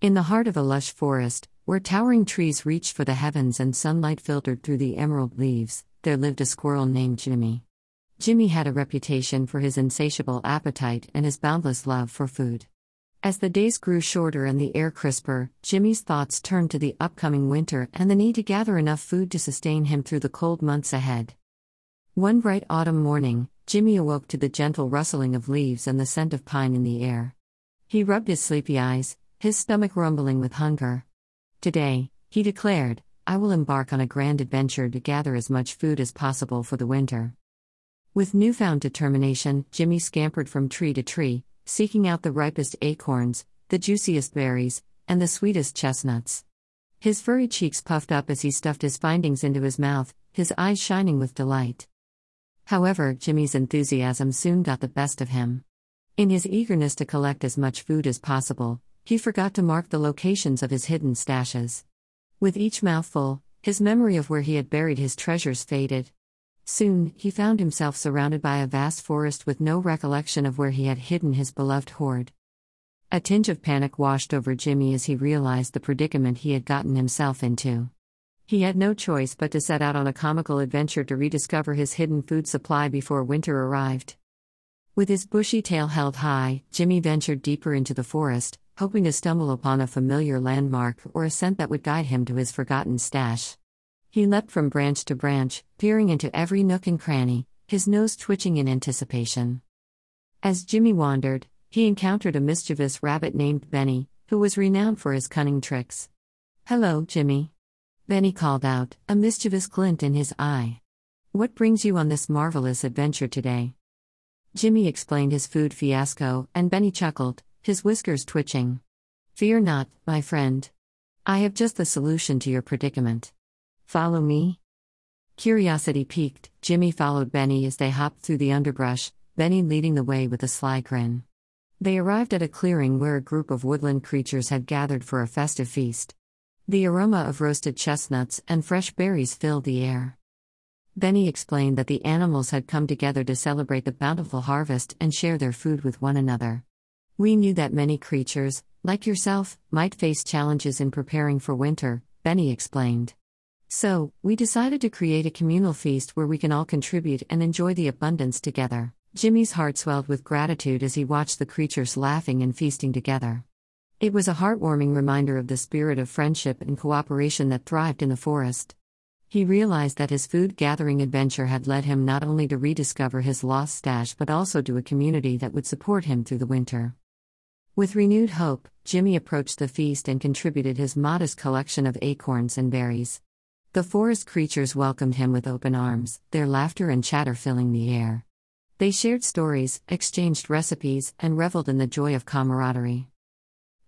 In the heart of a lush forest, where towering trees reached for the heavens and sunlight filtered through the emerald leaves, there lived a squirrel named Jimmy. Jimmy had a reputation for his insatiable appetite and his boundless love for food. As the days grew shorter and the air crisper, Jimmy's thoughts turned to the upcoming winter and the need to gather enough food to sustain him through the cold months ahead. One bright autumn morning, Jimmy awoke to the gentle rustling of leaves and the scent of pine in the air. He rubbed his sleepy eyes, his stomach rumbling with hunger. Today, he declared, I will embark on a grand adventure to gather as much food as possible for the winter. With newfound determination, Jimmy scampered from tree to tree, seeking out the ripest acorns, the juiciest berries, and the sweetest chestnuts. His furry cheeks puffed up as he stuffed his findings into his mouth, his eyes shining with delight. However, Jimmy's enthusiasm soon got the best of him. In his eagerness to collect as much food as possible, he forgot to mark the locations of his hidden stashes. With each mouthful, his memory of where he had buried his treasures faded. Soon, he found himself surrounded by a vast forest with no recollection of where he had hidden his beloved hoard. A tinge of panic washed over Jimmy as he realized the predicament he had gotten himself into. He had no choice but to set out on a comical adventure to rediscover his hidden food supply before winter arrived. With his bushy tail held high, Jimmy ventured deeper into the forest, hoping to stumble upon a familiar landmark or a scent that would guide him to his forgotten stash. He leapt from branch to branch, peering into every nook and cranny, his nose twitching in anticipation. As Jimmy wandered, he encountered a mischievous rabbit named Benny, who was renowned for his cunning tricks. Hello, Jimmy. Benny called out, a mischievous glint in his eye. What brings you on this marvelous adventure today? Jimmy explained his food fiasco, and Benny chuckled, his whiskers twitching. Fear not, my friend. I have just the solution to your predicament. Follow me? Curiosity piqued, Jimmy followed Benny as they hopped through the underbrush, Benny leading the way with a sly grin. They arrived at a clearing where a group of woodland creatures had gathered for a festive feast. The aroma of roasted chestnuts and fresh berries filled the air. Benny explained that the animals had come together to celebrate the bountiful harvest and share their food with one another. We knew that many creatures, like yourself, might face challenges in preparing for winter, Benny explained. So, we decided to create a communal feast where we can all contribute and enjoy the abundance together. Jimmy's heart swelled with gratitude as he watched the creatures laughing and feasting together. It was a heartwarming reminder of the spirit of friendship and cooperation that thrived in the forest. He realized that his food gathering adventure had led him not only to rediscover his lost stash but also to a community that would support him through the winter. With renewed hope, Jimmy approached the feast and contributed his modest collection of acorns and berries. The forest creatures welcomed him with open arms, their laughter and chatter filling the air. They shared stories, exchanged recipes, and reveled in the joy of camaraderie.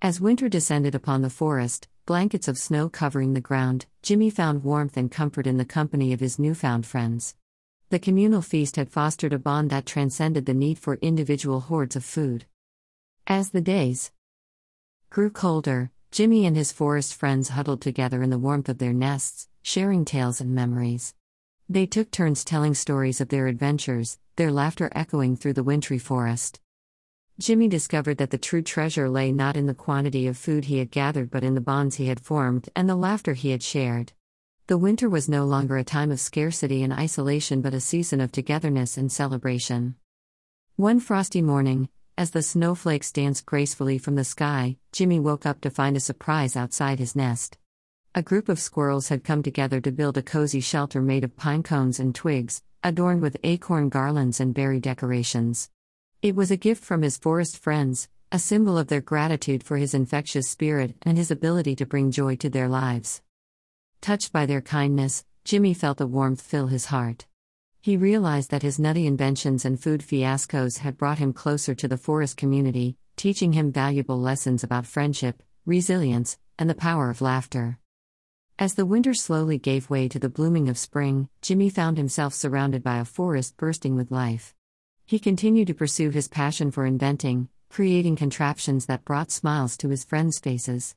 As winter descended upon the forest, blankets of snow covering the ground, Jimmy found warmth and comfort in the company of his newfound friends. The communal feast had fostered a bond that transcended the need for individual hoards of food. As the days grew colder, Jimmy and his forest friends huddled together in the warmth of their nests, sharing tales and memories. They took turns telling stories of their adventures, their laughter echoing through the wintry forest. Jimmy discovered that the true treasure lay not in the quantity of food he had gathered but in the bonds he had formed and the laughter he had shared. The winter was no longer a time of scarcity and isolation but a season of togetherness and celebration. One frosty morning, as the snowflakes danced gracefully from the sky, Jimmy woke up to find a surprise outside his nest. A group of squirrels had come together to build a cozy shelter made of pine cones and twigs, adorned with acorn garlands and berry decorations. It was a gift from his forest friends, a symbol of their gratitude for his infectious spirit and his ability to bring joy to their lives. Touched by their kindness, Jimmy felt a warmth fill his heart. He realized that his nutty inventions and food fiascos had brought him closer to the forest community, teaching him valuable lessons about friendship, resilience, and the power of laughter. As the winter slowly gave way to the blooming of spring, Jimmy found himself surrounded by a forest bursting with life. He continued to pursue his passion for inventing, creating contraptions that brought smiles to his friends' faces.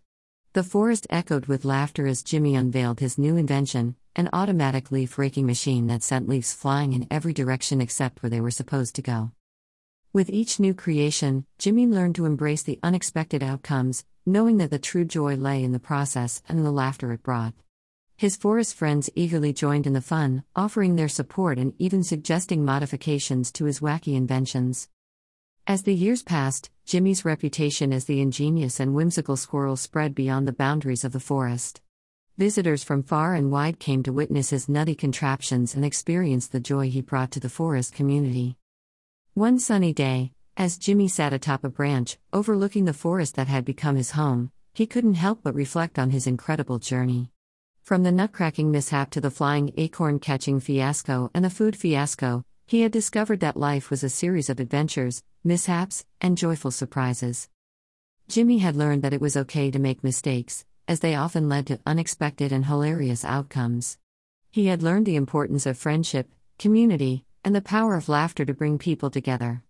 The forest echoed with laughter as Jimmy unveiled his new invention, an automatic leaf raking machine that sent leaves flying in every direction except where they were supposed to go. With each new creation, Jimmy learned to embrace the unexpected outcomes, knowing that the true joy lay in the process and the laughter it brought. His forest friends eagerly joined in the fun, offering their support and even suggesting modifications to his wacky inventions. As the years passed, Jimmy's reputation as the ingenious and whimsical squirrel spread beyond the boundaries of the forest. Visitors from far and wide came to witness his nutty contraptions and experience the joy he brought to the forest community. One sunny day, as Jimmy sat atop a branch, overlooking the forest that had become his home, he couldn't help but reflect on his incredible journey. From the nutcracking mishap to the flying acorn catching fiasco and the food fiasco, he had discovered that life was a series of adventures, mishaps, and joyful surprises. Jimmy had learned that it was okay to make mistakes, as they often led to unexpected and hilarious outcomes. He had learned the importance of friendship, community, and the power of laughter to bring people together.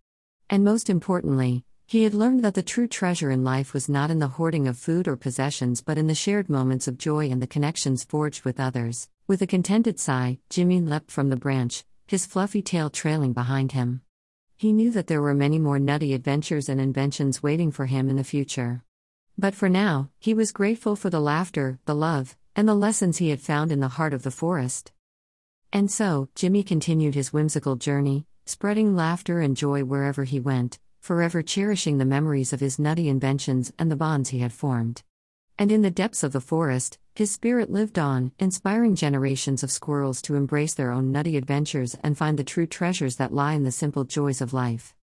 And most importantly, he had learned that the true treasure in life was not in the hoarding of food or possessions but in the shared moments of joy and the connections forged with others. With a contented sigh, Jimmy leapt from the branch, his fluffy tail trailing behind him. He knew that there were many more nutty adventures and inventions waiting for him in the future. But for now, he was grateful for the laughter, the love, and the lessons he had found in the heart of the forest. And so, Jimmy continued his whimsical journey, spreading laughter and joy wherever he went, forever cherishing the memories of his nutty inventions and the bonds he had formed. And in the depths of the forest, his spirit lived on, inspiring generations of squirrels to embrace their own nutty adventures and find the true treasures that lie in the simple joys of life.